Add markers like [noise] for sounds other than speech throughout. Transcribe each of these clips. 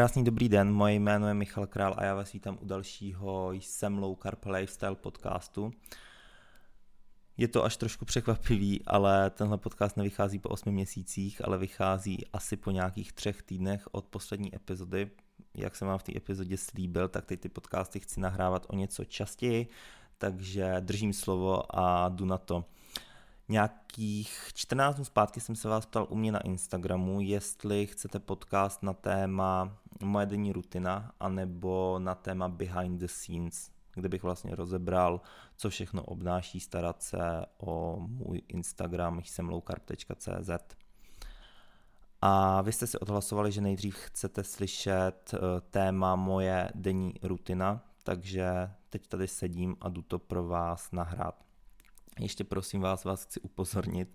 Krásný dobrý den, moje jméno je Michal Král a já vás vítám u dalšího Jsem Low Carb Lifestyle podcastu. Je to až trošku překvapivý, ale tenhle podcast nevychází po 8 měsících, ale vychází asi po nějakých třech týdnech od poslední epizody. Jak jsem vám v té epizodě slíbil, tak teď ty podcasty chci nahrávat o něco častěji, takže držím slovo a jdu na to. Nějakých 14 dnů zpátky jsem se vás ptal u mě na Instagramu, jestli chcete podcast na téma moje denní rutina, anebo na téma behind the scenes, kde bych vlastně rozebral, co všechno obnáší starat se o můj Instagram, jsem lowcarb.cz. A vy jste si odhlasovali, že nejdřív chcete slyšet eh, téma moje denní rutina, takže teď tady sedím a jdu to pro vás nahrát. Ještě prosím vás, vás chci upozornit.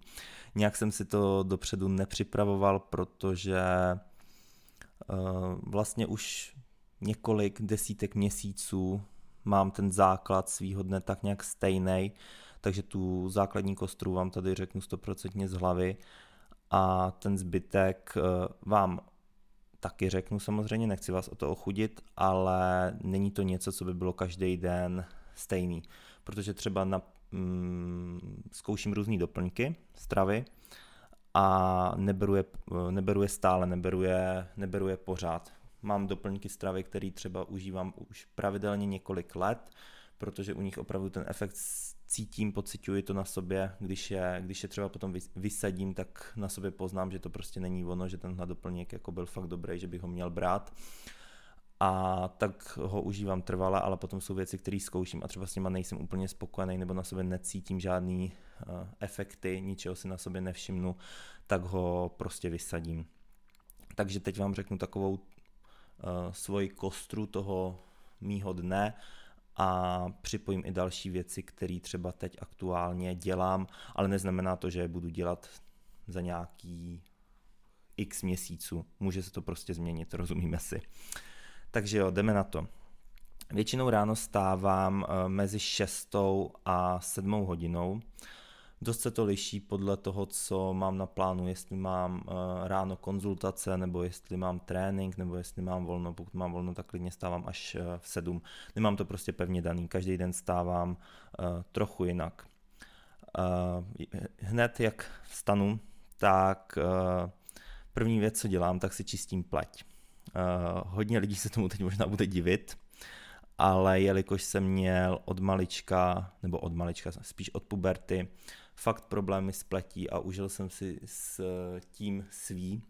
Nějak jsem si to dopředu nepřipravoval, protože uh, vlastně už několik desítek měsíců mám ten základ svýho dne tak nějak stejný, takže tu základní kostru vám tady řeknu stoprocentně z hlavy a ten zbytek uh, vám taky řeknu samozřejmě, nechci vás o to ochudit, ale není to něco, co by bylo každý den stejný, protože třeba na mm, zkouším různé doplňky stravy a neberu je, neberu je stále, neberu je, neberu je pořád. Mám doplňky stravy, které třeba užívám už pravidelně několik let, protože u nich opravdu ten efekt cítím, pocituji to na sobě, když je, když je třeba potom vysadím, tak na sobě poznám, že to prostě není ono, že tenhle doplněk jako byl fakt dobrý, že bych ho měl brát a tak ho užívám trvale, ale potom jsou věci, které zkouším a třeba s nima nejsem úplně spokojený nebo na sobě necítím žádný uh, efekty, ničeho si na sobě nevšimnu, tak ho prostě vysadím. Takže teď vám řeknu takovou uh, svoji kostru toho mýho dne a připojím i další věci, které třeba teď aktuálně dělám, ale neznamená to, že je budu dělat za nějaký x měsíců. Může se to prostě změnit, [laughs] rozumíme si. Takže jo, jdeme na to. Většinou ráno stávám eh, mezi 6 a 7 hodinou. Dost se to liší podle toho, co mám na plánu, jestli mám eh, ráno konzultace, nebo jestli mám trénink, nebo jestli mám volno. Pokud mám volno, tak klidně stávám až eh, v 7. Nemám to prostě pevně daný, každý den stávám trochu jinak. Hned jak vstanu, tak první věc, co dělám, tak si čistím pleť. Uh, hodně lidí se tomu teď možná bude divit, ale jelikož jsem měl od malička, nebo od malička, spíš od puberty, fakt problémy s pletí a užil jsem si s tím svý,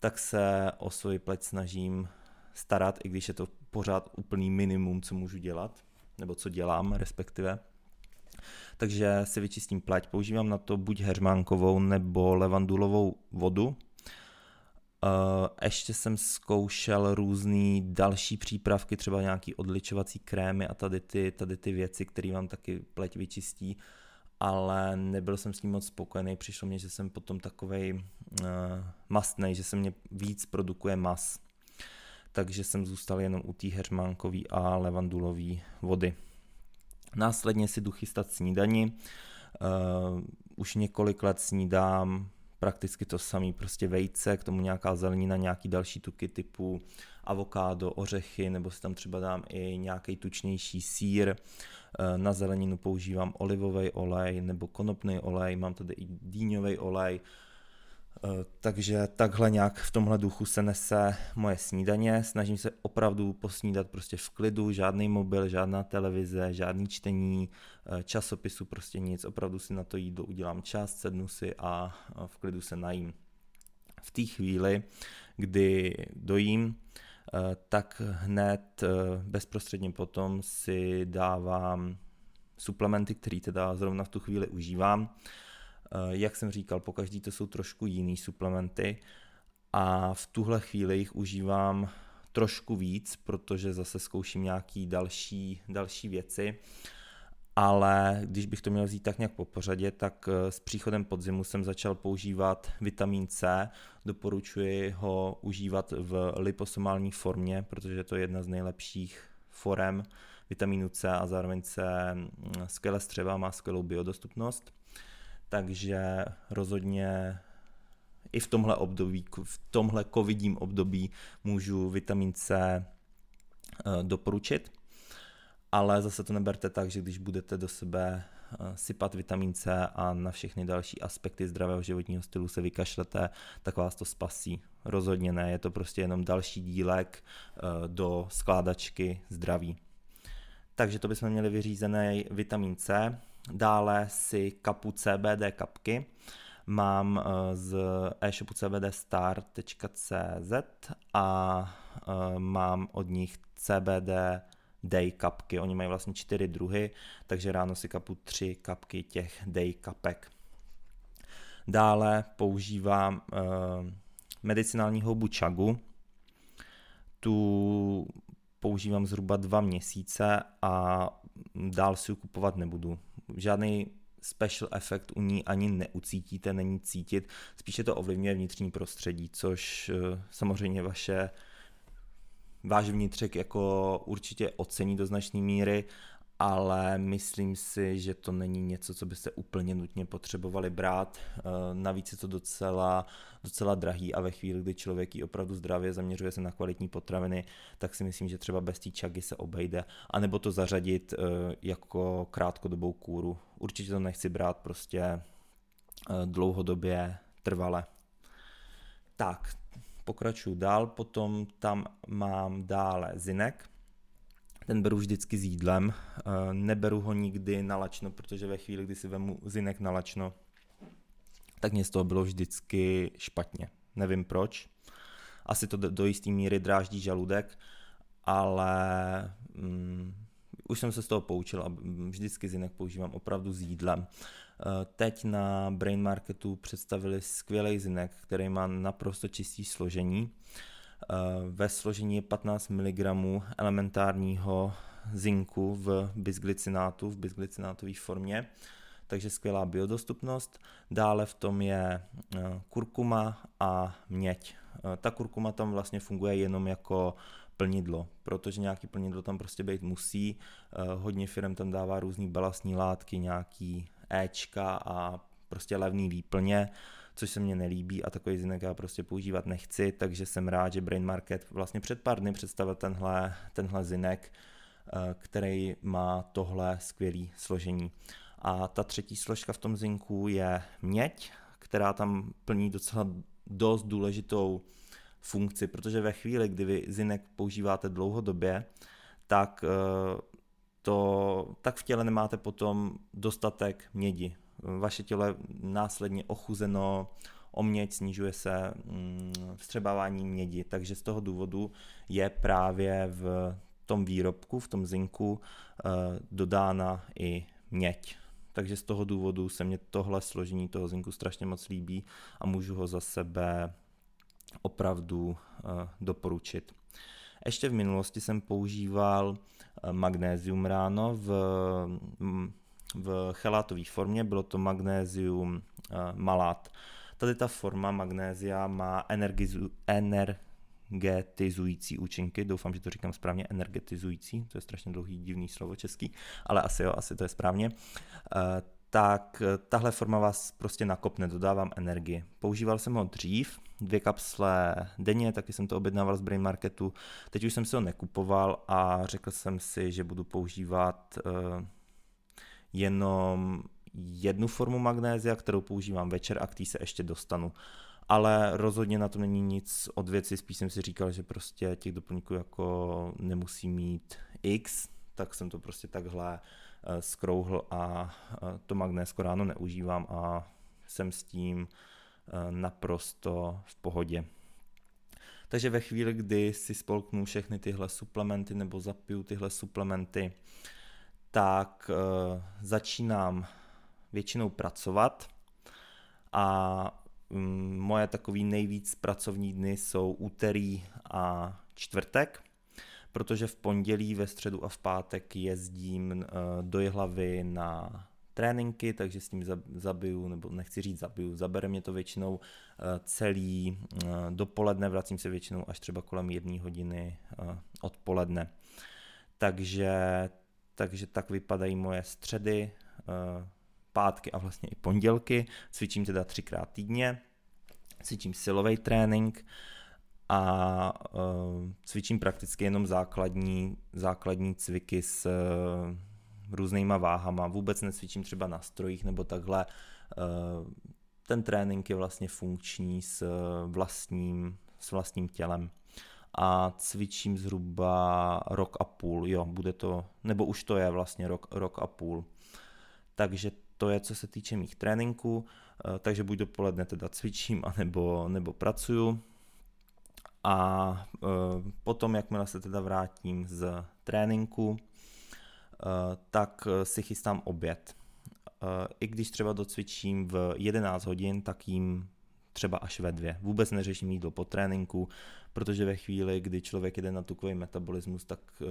tak se o svoji pleť snažím starat, i když je to pořád úplný minimum, co můžu dělat, nebo co dělám respektive. Takže si vyčistím pleť, používám na to buď heřmánkovou nebo levandulovou vodu, Uh, ještě jsem zkoušel různé další přípravky, třeba nějaký odličovací krémy a tady ty, tady ty věci, které vám taky pleť vyčistí, ale nebyl jsem s ním moc spokojený, přišlo mě, že jsem potom takovej uh, mastnej, že se mě víc produkuje mas, takže jsem zůstal jenom u té hermánkové a levandulové vody. Následně si jdu chystat snídani, uh, už několik let snídám prakticky to samé, prostě vejce, k tomu nějaká zelenina, nějaký další tuky typu avokádo, ořechy, nebo si tam třeba dám i nějaký tučnější sír. Eh, na zeleninu používám olivový olej nebo konopný olej, mám tady i dýňový olej, takže takhle nějak v tomhle duchu se nese moje snídaně. Snažím se opravdu posnídat prostě v klidu, žádný mobil, žádná televize, žádný čtení, eh, časopisu, prostě nic. Opravdu si na to jídlo udělám čas, sednu si a v klidu se najím. V té chvíli, kdy dojím, eh, tak hned bezprostředně potom si dávám suplementy, které teda zrovna v tu chvíli užívám. Eh, jak jsem říkal, po každý to jsou trošku jiný suplementy a v tuhle chvíli jich užívám trošku víc, protože zase zkouším nějaký další, další věci. Ale když bych to měl vzít tak nějak po pořadě, tak eh, s příchodem podzimu jsem začal používat vitamin C. Doporučuji ho užívat v liposomální formě, protože to je jedna z nejlepších forem vitamínu C a zároveň se mm, skvěle střeva, má skvělou biodostupnost takže rozhodně i v tomhle období, v tomhle covidním období můžu vitamin C doporučit. Ale zase to neberte tak, že když budete do sebe sypat vitamin C a na všechny další aspekty zdravého životního stylu se vykašlete, tak vás to spasí. Rozhodně ne, je to prostě jenom další dílek do skládačky zdraví. Takže to bychom měli vyřízený vitamin C. Dále si kapu CBD kapky. Mám eh, z e-shopu cbdstar.cz a eh, mám od nich CBD day kapky. Oni mají vlastně čtyři druhy, takže ráno si kapu tři kapky těch day kapek. Dále používám uh, medicinální houbu čagu. Tu používám zhruba dva měsíce a dál si ji kupovat nebudu. Žádný special efekt u ní ani neucítíte, není cítit, spíše to ovlivňuje vnitřní prostředí, což eh, samozřejmě vaše váš vnitřek jako určitě ocení do značné míry ale myslím si, že to není něco, co byste úplně nutně potřebovali brát. Eh, navíc je to docela, docela drahý a ve chvíli, kdy člověk jí opravdu zdravě zaměřuje se na kvalitní potraviny, tak si myslím, že třeba bez té čagy se obejde. A nebo to zařadit eh, jako krátkodobou kůru. Určitě to nechci brát prostě eh, dlouhodobě trvale. Tak, pokračuju dál, potom tam mám dále zinek, ten beru vždycky s jídlem. Eh, neberu ho nikdy nalačno, protože ve chvíli, kdy si vemu zinek nalačno, tak mě z toho bylo vždycky špatně. Nevím proč. Asi to do jisté míry dráždí žaludek, ale um, už jsem se z toho poučil a vždycky zinek používám opravdu s jídlem. Eh, teď na Brain Marketu představili skvělý zinek, který má naprosto čistý složení. Ve složení je 15 mg elementárního zinku v bisglicinátu, v bisglycinátové formě, takže skvělá biodostupnost. Dále v tom je eh, kurkuma a měď. Eh, ta kurkuma tam vlastně funguje jenom jako plnidlo, protože nějaký plnidlo tam prostě být musí. Hodně firm tam dává různý balastní látky, nějaký Ečka a prostě levný výplně což se mně nelíbí a takový zinek já prostě používat nechci, takže jsem rád, že Brain Market vlastně před pár dny představil tenhle, tenhle zinek, eh, který má tohle skvělé složení. A ta třetí složka v tom zinku je měď, která tam plní docela dost důležitou funkci, protože ve chvíli, kdy vy zinek používáte dlouhodobě, tak eh, to, tak v těle nemáte potom dostatek mědi vaše tělo je následně ochuzeno o měď, snižuje se mm, vstřebávání mědi, takže z toho důvodu je právě v tom výrobku, v tom zinku eh, dodána i měď. Takže z toho důvodu se mě tohle složení toho zinku strašně moc líbí a můžu ho za sebe opravdu eh, doporučit. Ještě v minulosti jsem používal eh, magnézium ráno v mm, v chelátové formě, bylo to magnézium uh, malát. Tady ta forma magnézia má energizu, energetizující účinky, doufám, že to říkám správně, energetizující, to je strašně dlouhý divný slovo český, ale asi jo, asi to je správně. Uh, tak tahle forma vás prostě nakopne, dodávám energii. Používal jsem ho dřív, dvě kapsle denně, taky jsem to objednával z Brain Marketu. Teď už jsem si ho nekupoval a řekl jsem si, že budu používat uh, jenom jednu formu magnézia, kterou používám večer a k té se ještě dostanu. Ale rozhodně na to není nic od věci, spíš jsem si říkal, že prostě těch doplňků jako nemusí mít x, tak jsem to prostě takhle uh, skrouhl a uh, to magnézko ráno neužívám a jsem s tím uh, naprosto v pohodě. Takže ve chvíli, kdy si spolknu všechny tyhle suplementy nebo zapiju tyhle suplementy, tak uh, začínám většinou pracovat a um, moje takový nejvíc pracovní dny jsou úterý a čtvrtek, protože v pondělí, ve středu a v pátek jezdím uh, do Jihlavy na tréninky, takže s ním zabiju, nebo nechci říct zabiju, zabere mě to většinou uh, celý dopoledne, vracím se většinou až třeba kolem jedné hodiny odpoledne. Takže takže tak vypadají moje středy, eh, pátky a vlastně i pondělky. Cvičím teda třikrát týdně cvičím silový trénink a uh, cvičím prakticky jenom základní, základní cviky s uh, různýma váhama. Vůbec necvičím třeba na strojích nebo takhle. Ten trénink je vlastně funkční s vlastním, s vlastním tělem a cvičím zhruba rok a půl, jo, bude to, nebo už to je vlastně rok, rok a půl. Takže to je, co se týče mých tréninků, eh, takže buď dopoledne teda cvičím, anebo, nebo pracuju. A eh, potom, jakmile se teda vrátím z tréninku, eh, tak si chystám oběd. I když třeba docvičím v 11 hodin, tak jim třeba až ve dvě. Vůbec neřeším jídlo po tréninku, protože ve chvíli, kdy člověk jede na tukový metabolismus, tak uh,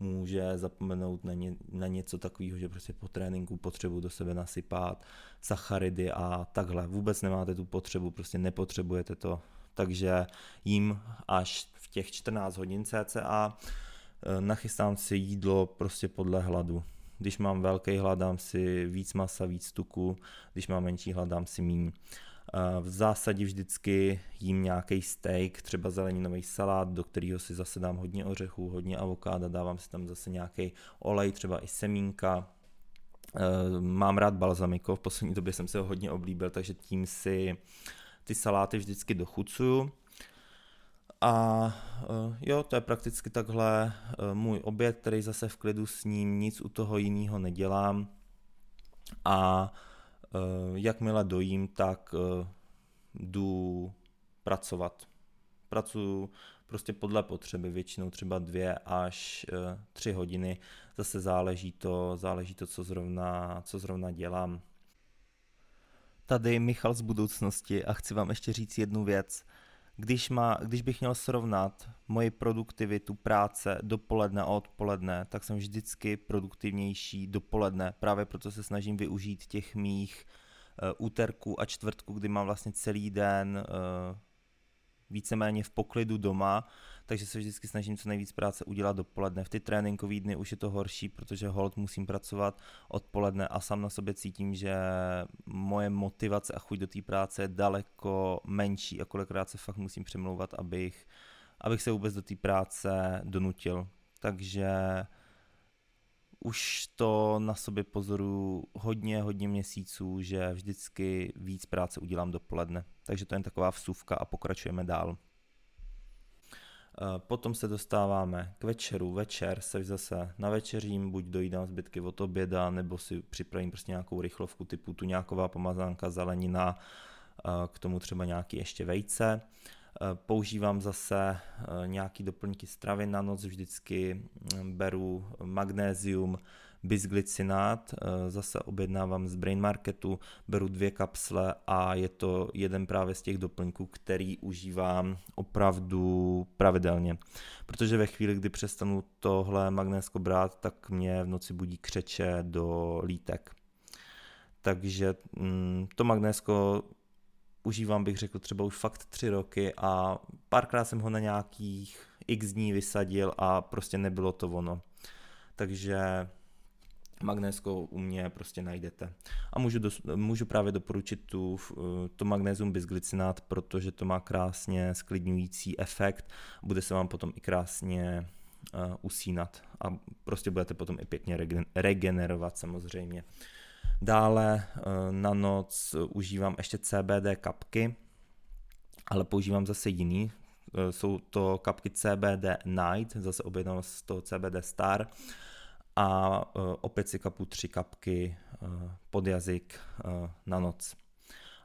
může zapomenout na, ně, na něco takového, že prostě po tréninku potřebuji do sebe nasypat sacharidy a takhle. Vůbec nemáte tu potřebu, prostě nepotřebujete to. Takže jím až v těch 14 hodin cca uh, nachystám si jídlo prostě podle hladu. Když mám velký hlad, dám si víc masa, víc tuku, když mám menší hlad, dám si míň. V zásadě vždycky jím nějaký steak, třeba zeleninový salát, do kterého si zase dám hodně ořechů, hodně avokáda, dávám si tam zase nějaký olej, třeba i semínka. Mám rád balzamiko, v poslední době jsem se ho hodně oblíbil, takže tím si ty saláty vždycky dochucuju. A jo, to je prakticky takhle můj oběd, který zase v klidu s ním, nic u toho jiného nedělám. A jakmile dojím, tak eh, jdu pracovat. Pracuju prostě podle potřeby, většinou třeba dvě až eh, tři hodiny. Zase záleží to, záleží to, co zrovna, co zrovna dělám. Tady Michal z budoucnosti a chci vám ještě říct jednu věc. Když, má, když bych měl srovnat moji produktivitu práce dopoledne a odpoledne, tak jsem vždycky produktivnější dopoledne. Právě proto se snažím využít těch mých uh, úterků a čtvrtků, kdy mám vlastně celý den uh, víceméně v poklidu doma, takže se vždycky snažím co nejvíc práce udělat dopoledne. V ty tréninkové dny už je to horší, protože hold musím pracovat odpoledne a sám na sobě cítím, že moje motivace a chuť do té práce je daleko menší a kolikrát se fakt musím přemlouvat, abych, abych se vůbec do té práce donutil. Takže už to na sobě pozoru hodně, hodně měsíců, že vždycky víc práce udělám dopoledne. Takže to je jen taková vsuvka a pokračujeme dál. Eh, potom se dostáváme k večeru. Večer se zase na večeřím, buď dojídám zbytky od oběda, nebo si připravím prostě nějakou rychlovku typu tu nějaková pomazánka, zelenina, eh, k tomu třeba nějaký ještě vejce. Eh, používám zase nějaký doplňky stravy na noc, vždycky hm, beru magnézium, bisglycinát, eh, zase objednávám z Brain Marketu, beru dvě kapsle a je to jeden právě z těch doplňků, který užívám opravdu pravidelně. Protože ve chvíli, kdy přestanu tohle magnésko brát, tak mě v noci budí křeče do lítek. Takže mm, to magnésko užívám, bych řekl, třeba už fakt tři roky a párkrát jsem ho na nějakých x dní vysadil a prostě nebylo to ono. Takže magnésko u mě prostě najdete. A můžu, dos, můžu právě doporučit tu, to magnézium bisglycinát, protože to má krásně sklidňující efekt, bude se vám potom i krásně uh, usínat a prostě budete potom i pěkně regen, regenerovat samozřejmě. Dále uh, na noc užívám ještě CBD kapky, ale používám zase jiný, jsou to kapky CBD Night, zase objednám z toho CBD Star, a uh, opět si kapu tři kapky uh, pod jazyk uh, na noc.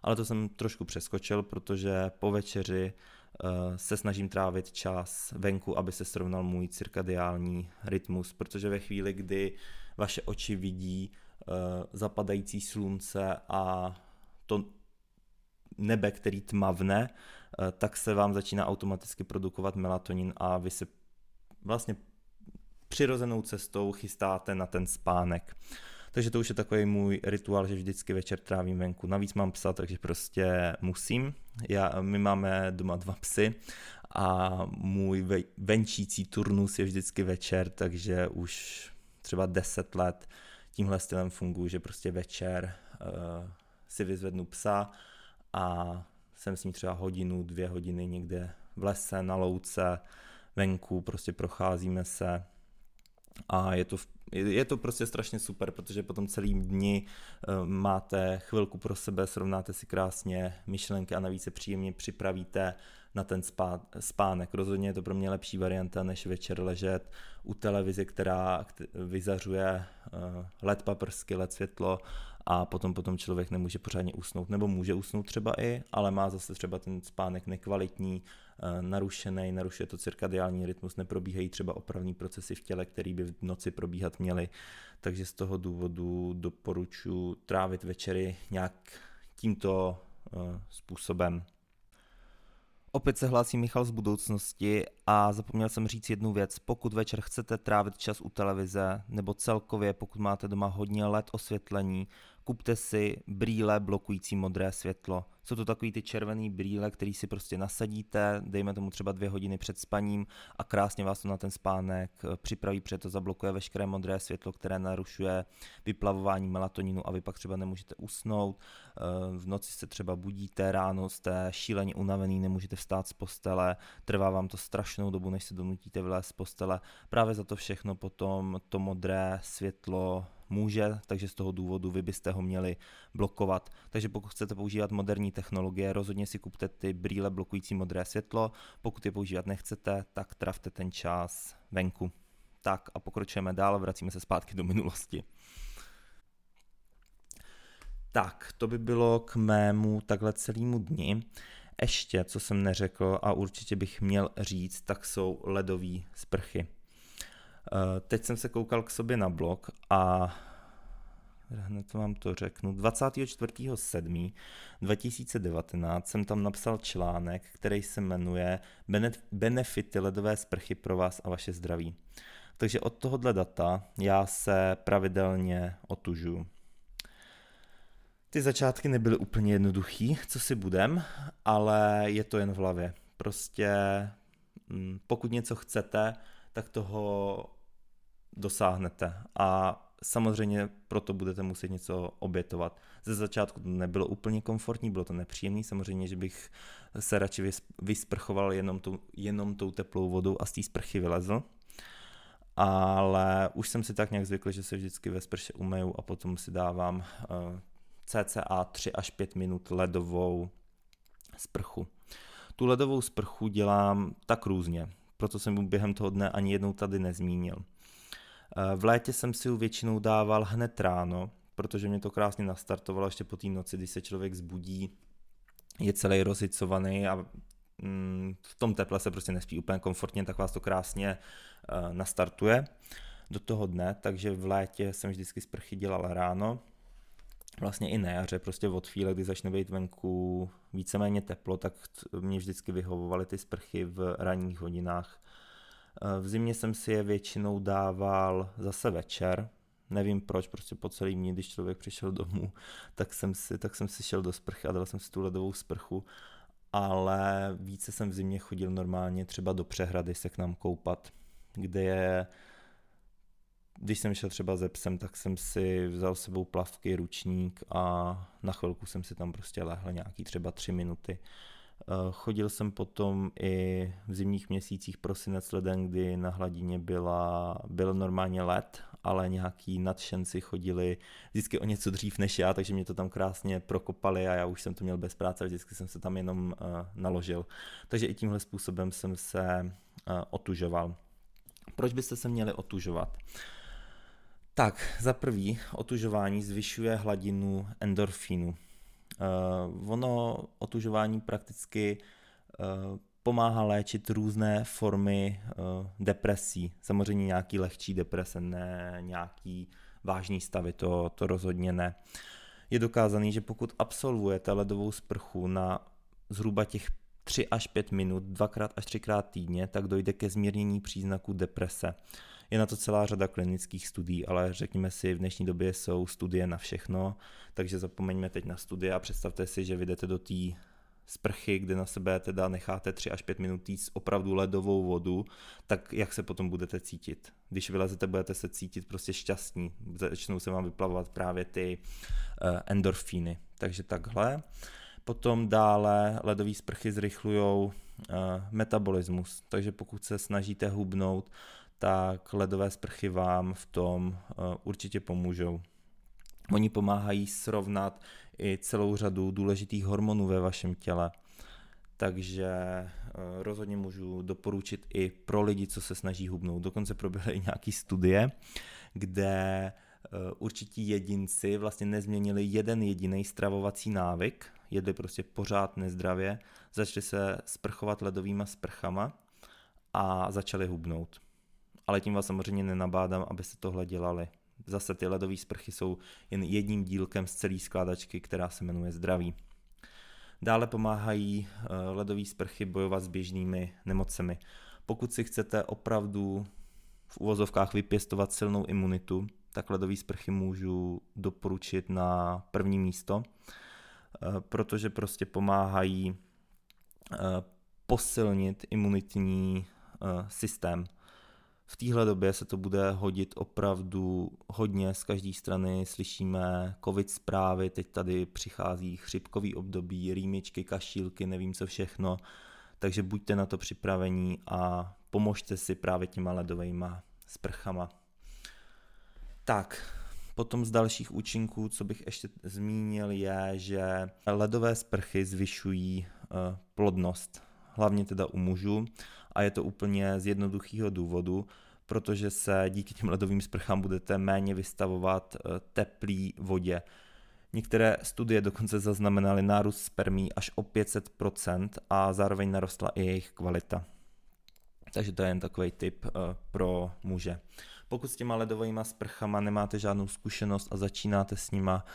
Ale to jsem trošku přeskočil, protože po večeři se snažím trávit čas venku, aby se srovnal můj cirkadiální rytmus, protože ve chvíli, kdy vaše oči vidí zapadající slunce a to nebe, který tmavne, tak se vám začíná automaticky produkovat melatonin a vy se vlastně přirozenou cestou chystáte na ten spánek. Takže to už je takový můj rituál, že vždycky večer trávím venku. Navíc mám psa, takže prostě musím. Já, my máme doma dva psy a můj ve, venčící turnus je vždycky večer, takže už třeba 10 let tímhle stylem funguji, že prostě večer uh, si vyzvednu psa a jsem s ní třeba hodinu, dvě hodiny někde v lese, na louce, venku, prostě procházíme se a je to, je to prostě strašně super, protože potom celý dni eh, máte chvilku pro sebe, srovnáte si krásně myšlenky a navíc se příjemně připravíte na ten spá, spánek. Rozhodně je to pro mě lepší varianta, než večer ležet u televize, která vyzařuje uh, led paprsky, led světlo a potom potom člověk nemůže pořádně usnout, nebo může usnout třeba i, ale má zase třeba ten spánek nekvalitní, narušený, narušuje to cirkadiální rytmus, neprobíhají třeba opravní procesy v těle, které by v noci probíhat měly, takže z toho důvodu doporučuji trávit večery nějak tímto uh, způsobem. Opět se hlásí Michal z budoucnosti a zapomněl jsem říct jednu věc. Pokud večer chcete trávit čas u televize, nebo celkově pokud máte doma hodně let osvětlení, kupte si brýle blokující modré světlo. Jsou to takový ty červený brýle, který si prostě nasadíte, dejme tomu třeba dvě hodiny před spaním a krásně vás to na ten spánek eh, připraví, protože to zablokuje veškeré modré světlo, které narušuje vyplavování melatoninu a vy pak třeba nemůžete usnout. Eh, v noci se třeba budíte, ráno jste šíleně unavený, nemůžete vstát z postele, trvá vám to strašnou dobu, než se donutíte vylézt z postele. Právě za to všechno potom to modré světlo může, takže z toho důvodu vy byste ho měli blokovat. Takže pokud chcete používat moderní technologie, rozhodně si kupte ty brýle blokující modré světlo. Pokud je používat nechcete, tak travte ten čas venku. Tak a pokročujeme dál, vracíme se zpátky do minulosti. Tak, to by bylo k mému takhle celému dni. Ještě, co jsem neřekl a určitě bych měl říct, tak jsou ledové sprchy. Eh, teď jsem se koukal k sobě na blog a hned vám to řeknu. 24.7.2019 jsem tam napsal článek, který se jmenuje Benefity ledové sprchy pro vás a vaše zdraví. Takže od tohohle data já se pravidelně otužu. Ty začátky nebyly úplně jednoduchý, co si budem, ale je to jen v hlavě. Prostě mm, pokud něco chcete, tak toho dosáhnete. A samozřejmě proto budete muset něco obětovat. Ze začátku to nebylo úplně komfortní, bylo to nepříjemné, samozřejmě, že bych se radši vysprchoval jenom tou, jenom tou teplou vodou a z té sprchy vylezl. Ale už jsem si tak nějak zvykl, že se vždycky ve sprše umeju a potom si dávám uh, cca 3 až 5 minut ledovou sprchu. Tu ledovou sprchu dělám tak různě, proto jsem během toho dne ani jednou tady nezmínil. Eh, v létě jsem si ji většinou dával hned ráno, protože mě to krásně nastartovalo ještě po té noci, když se člověk zbudí, je celý rozhicovaný a mm, v tom teple se prostě nespí úplně komfortně, tak vás to krásně eh, nastartuje do toho dne, takže v létě jsem vždycky sprchy dělal ráno, vlastně i na jaře, prostě od chvíle, kdy začne být venku víceméně teplo, tak mě vždycky vyhovovaly ty sprchy v ranních hodinách v zimě jsem si je většinou dával zase večer, nevím proč, prostě po celý dní, když člověk přišel domů, tak jsem si, tak jsem si šel do sprchy a dal jsem si tu ledovou sprchu, ale více jsem v zimě chodil normálně třeba do přehrady se k nám koupat, kde je když jsem šel třeba ze psem, tak jsem si vzal s sebou plavky, ručník a na chvilku jsem si tam prostě lehl nějaký třeba tři minuty. Eh, chodil jsem potom i v zimních měsících prosinec leden, kdy na hladině byla, byl normálně led, ale nějaký nadšenci chodili vždycky o něco dřív než já, takže mě to tam krásně prokopali a já už jsem to měl bez práce, vždycky jsem se tam jenom uh, naložil. Takže i tímhle způsobem jsem se uh, otužoval. Proč byste se měli otužovat? Tak, za prvý, otužování zvyšuje hladinu endorfínu. Uh, ono otužování prakticky uh, pomáhá léčit různé formy uh, depresí. Samozřejmě nějaký lehčí deprese, ne nějaký vážný stavy, to, to rozhodně ne. Je dokázaný, že pokud absolvujete ledovou sprchu na zhruba těch 3 až 5 minut, dvakrát až třikrát týdně, tak dojde ke zmírnění příznaků deprese. Je na to celá řada klinických studií, ale řekněme si, v dnešní době jsou studie na všechno, takže zapomeňme teď na studie a představte si, že vyjdete do té sprchy, kde na sebe teda necháte 3 až 5 minut s opravdu ledovou vodu, tak jak se potom budete cítit? Když vylezete, budete se cítit prostě šťastní, začnou se vám vyplavovat právě ty uh, endorfíny. Takže takhle. Potom dále ledové sprchy zrychlují metabolismus, takže pokud se snažíte hubnout, tak ledové sprchy vám v tom určitě pomůžou. Oni pomáhají srovnat i celou řadu důležitých hormonů ve vašem těle. Takže eh, rozhodně můžu doporučit i pro lidi, co se snaží hubnout. Dokonce proběhly i nějaké studie, kde eh, určití jedinci vlastně nezměnili jeden jediný stravovací návyk, jedli prostě pořád nezdravě, začali se sprchovat ledovýma sprchama a začali hubnout. Ale tím vás samozřejmě nenabádám, abyste tohle dělali. Zase ty ledové sprchy jsou jen jedním dílkem z celé skládačky, která se jmenuje zdraví. Dále pomáhají eh, ledové sprchy bojovat s běžnými nemocemi. Pokud si chcete opravdu v uvozovkách vypěstovat silnou imunitu, tak ledové sprchy můžu doporučit na první místo, eh, protože prostě pomáhají eh, posilnit imunitní systém. V téhle době se to bude hodit opravdu hodně, z každé strany slyšíme covid zprávy, teď tady přichází chřipkový období, rýmičky, kašílky, nevím co všechno, takže buďte na to připravení a pomožte si právě těma ledovejma sprchama. Tak, potom z dalších účinků, co bych ještě zmínil, je, že ledové sprchy zvyšují uh, plodnost, hlavně teda u mužů a je to úplně z jednoduchého důvodu, protože se díky těm ledovým sprchám budete méně vystavovat eh, teplý vodě. Některé studie dokonce zaznamenaly nárůst spermí až o 500% a zároveň narostla i jejich kvalita. Takže to je jen takový tip eh, pro muže. Pokud s těma ledovými sprchama nemáte žádnou zkušenost a začínáte s nima,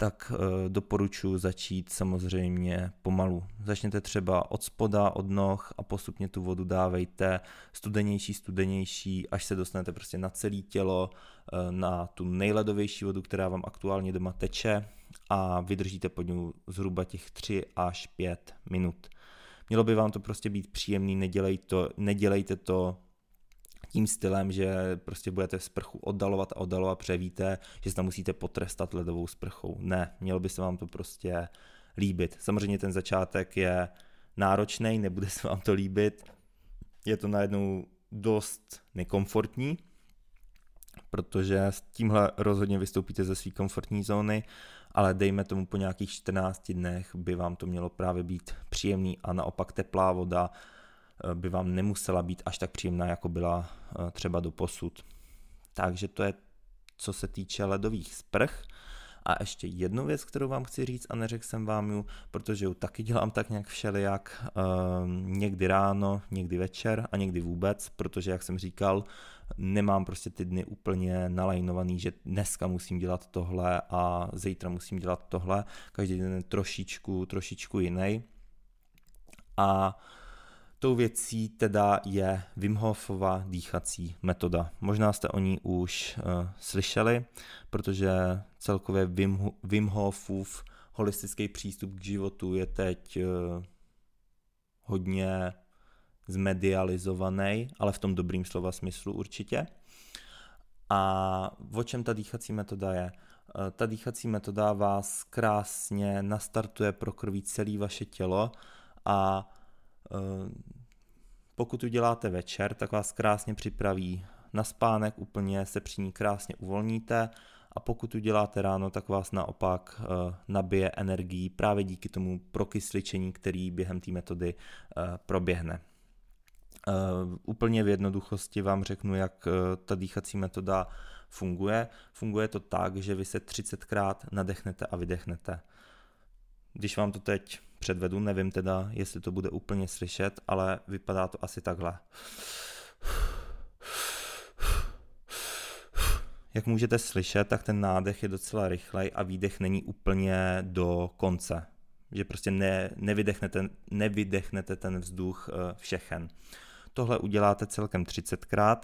tak e, doporučuji začít samozřejmě pomalu. Začněte třeba od spoda, od noh a postupně tu vodu dávejte studenější, studenější, až se dostanete prostě na celé tělo, e, na tu nejledovější vodu, která vám aktuálně doma teče a vydržíte pod ní zhruba těch 3 až 5 minut. Mělo by vám to prostě být příjemný, nedělej to, nedělejte to tím stylem, že prostě budete sprchu oddalovat a oddalovat, převíte, že se tam musíte potrestat ledovou sprchou. Ne, mělo by se vám to prostě líbit. Samozřejmě ten začátek je náročný, nebude se vám to líbit, je to najednou dost nekomfortní, protože s tímhle rozhodně vystoupíte ze své komfortní zóny, ale dejme tomu po nějakých 14 dnech by vám to mělo právě být příjemný a naopak teplá voda by vám nemusela být až tak příjemná, jako byla eh, třeba do posud. Takže to je, co se týče ledových sprch. A ještě jednu věc, kterou vám chci říct a neřekl jsem vám ju, protože ju taky dělám tak nějak všelijak, um, někdy ráno, někdy večer a někdy vůbec, protože jak jsem říkal, nemám prostě ty dny úplně nalajnovaný, že dneska musím dělat tohle a zítra musím dělat tohle, každý den je trošičku, trošičku jiný. A Tou věcí teda je Wim Hofova dýchací metoda. Možná jste o ní už uh, slyšeli, protože celkově Wim, Wim Hofův holistický přístup k životu je teď uh, hodně zmedializovaný, ale v tom dobrým slova smyslu určitě. A o čem ta dýchací metoda je? Uh, ta dýchací metoda vás krásně nastartuje pro krví celé vaše tělo a Eh, pokud uděláte večer, tak vás krásně připraví na spánek, úplně se při ní krásně uvolníte a pokud uděláte ráno, tak vás naopak eh, nabije energií právě díky tomu prokysličení, který během té metody eh, proběhne. Úplně v jednoduchosti vám řeknu, jak ta dýchací metoda funguje. Funguje to tak, že vy se 30krát nadechnete a vydechnete. Když vám to teď předvedu, nevím teda, jestli to bude úplně slyšet, ale vypadá to asi takhle. Jak můžete slyšet, tak ten nádech je docela rychlej a výdech není úplně do konce. Že prostě ne, nevydechnete, nevydechnete ten vzduch eh, všechen. Tohle uděláte celkem 30krát.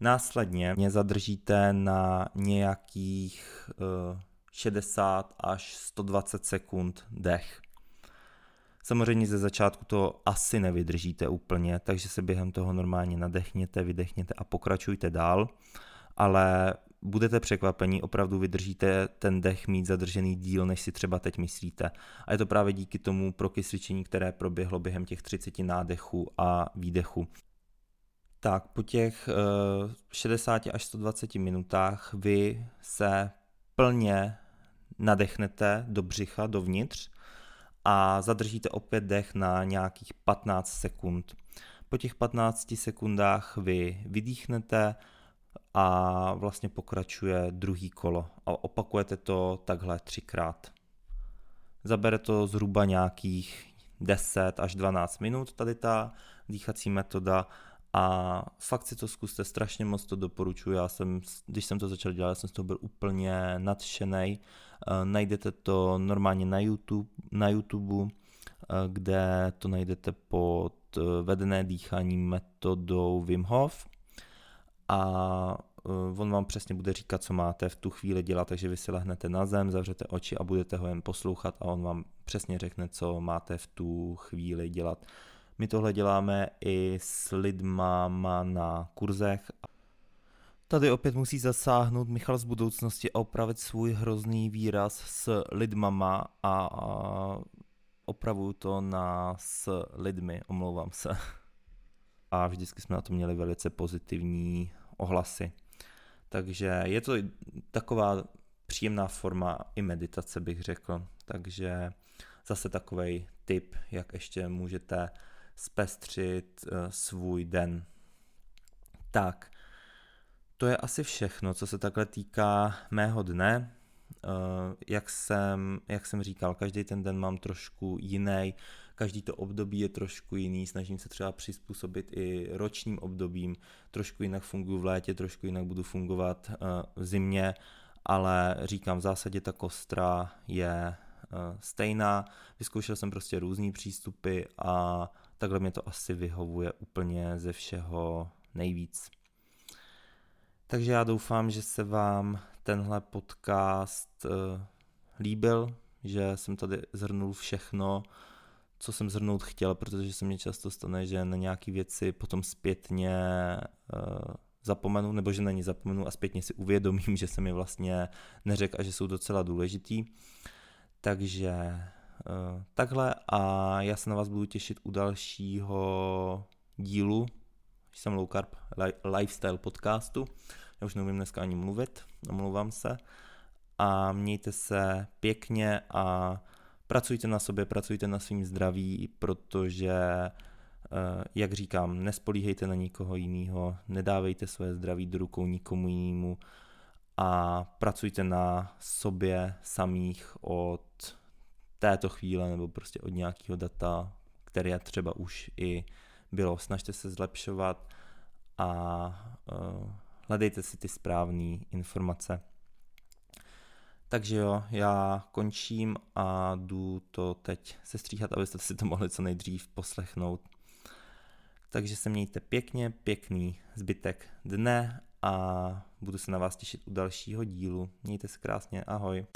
Následně mě zadržíte na nějakých uh, 60 až 120 sekund dech. Samozřejmě ze začátku to asi nevydržíte úplně, takže se během toho normálně nadechněte, vydechněte a pokračujte dál, ale budete překvapení, opravdu vydržíte ten dech mít zadržený díl, než si třeba teď myslíte. A je to právě díky tomu prokysličení, které proběhlo během těch 30 nádechů a výdechů. Tak po těch uh, 60 až 120 minutách vy se plně nadechnete do břicha, dovnitř a zadržíte opět dech na nějakých 15 sekund. Po těch 15 sekundách vy vydýchnete a vlastně pokračuje druhý kolo a opakujete to takhle třikrát. Zabere to zhruba nějakých 10 až 12 minut tady ta dýchací metoda a fakt si to zkuste, strašně moc to doporučuji. Já jsem, když jsem to začal dělat, jsem z toho byl úplně nadšený. Eh, najdete to normálně na YouTube, na YouTube eh, kde to najdete pod eh, vedené dýchání metodou Wim Hof a on vám přesně bude říkat, co máte v tu chvíli dělat, takže vy si lehnete na zem, zavřete oči a budete ho jen poslouchat a on vám přesně řekne, co máte v tu chvíli dělat. My tohle děláme i s lidma na kurzech. Tady opět musí zasáhnout Michal z budoucnosti a opravit svůj hrozný výraz s lidmama a opravuju to na s lidmi, omlouvám se. A vždycky jsme na to měli velice pozitivní ohlasy. Takže je to taková příjemná forma i meditace, bych řekl. Takže zase takový tip, jak ještě můžete zpestřit uh, svůj den. Tak, to je asi všechno, co se takhle týká mého dne. Uh, jak, jsem, jak jsem říkal, každý ten den mám trošku jiný, každý to období je trošku jiný, snažím se třeba přizpůsobit i ročním obdobím, trošku jinak funguji v létě, trošku jinak budu fungovat uh, v zimě, ale říkám, v zásadě ta kostra je uh, stejná, vyzkoušel jsem prostě různý přístupy a takhle mě to asi vyhovuje úplně ze všeho nejvíc. Takže já doufám, že se vám tenhle podcast uh, líbil, že jsem tady zhrnul všechno, co jsem zhrnout chtěl, protože se mně často stane, že na nějaké věci potom zpětně uh, zapomenu, nebo že na ně zapomenu a zpětně si uvědomím, [laughs] že jsem je vlastně neřekl a že jsou docela důležitý. Takže uh, takhle a já se na vás budu těšit u dalšího dílu, jsem Low Carb Lifestyle podcastu. Já už neumím dneska ani mluvit, omlouvám se. A mějte se pěkně a pracujte na sobě, pracujte na svým zdraví, protože, eh, jak říkám, nespolíhejte na nikoho jiného, nedávejte své zdraví do rukou nikomu jinému a pracujte na sobě samých od této chvíle nebo prostě od nějakého data, které třeba už i bylo. Snažte se zlepšovat a uh, hledejte si ty správné informace. Takže jo, já končím a jdu to teď sestříhat, abyste si to mohli co nejdřív poslechnout. Takže se mějte pěkně, pěkný zbytek dne a budu se na vás těšit u dalšího dílu. Mějte se krásně, ahoj.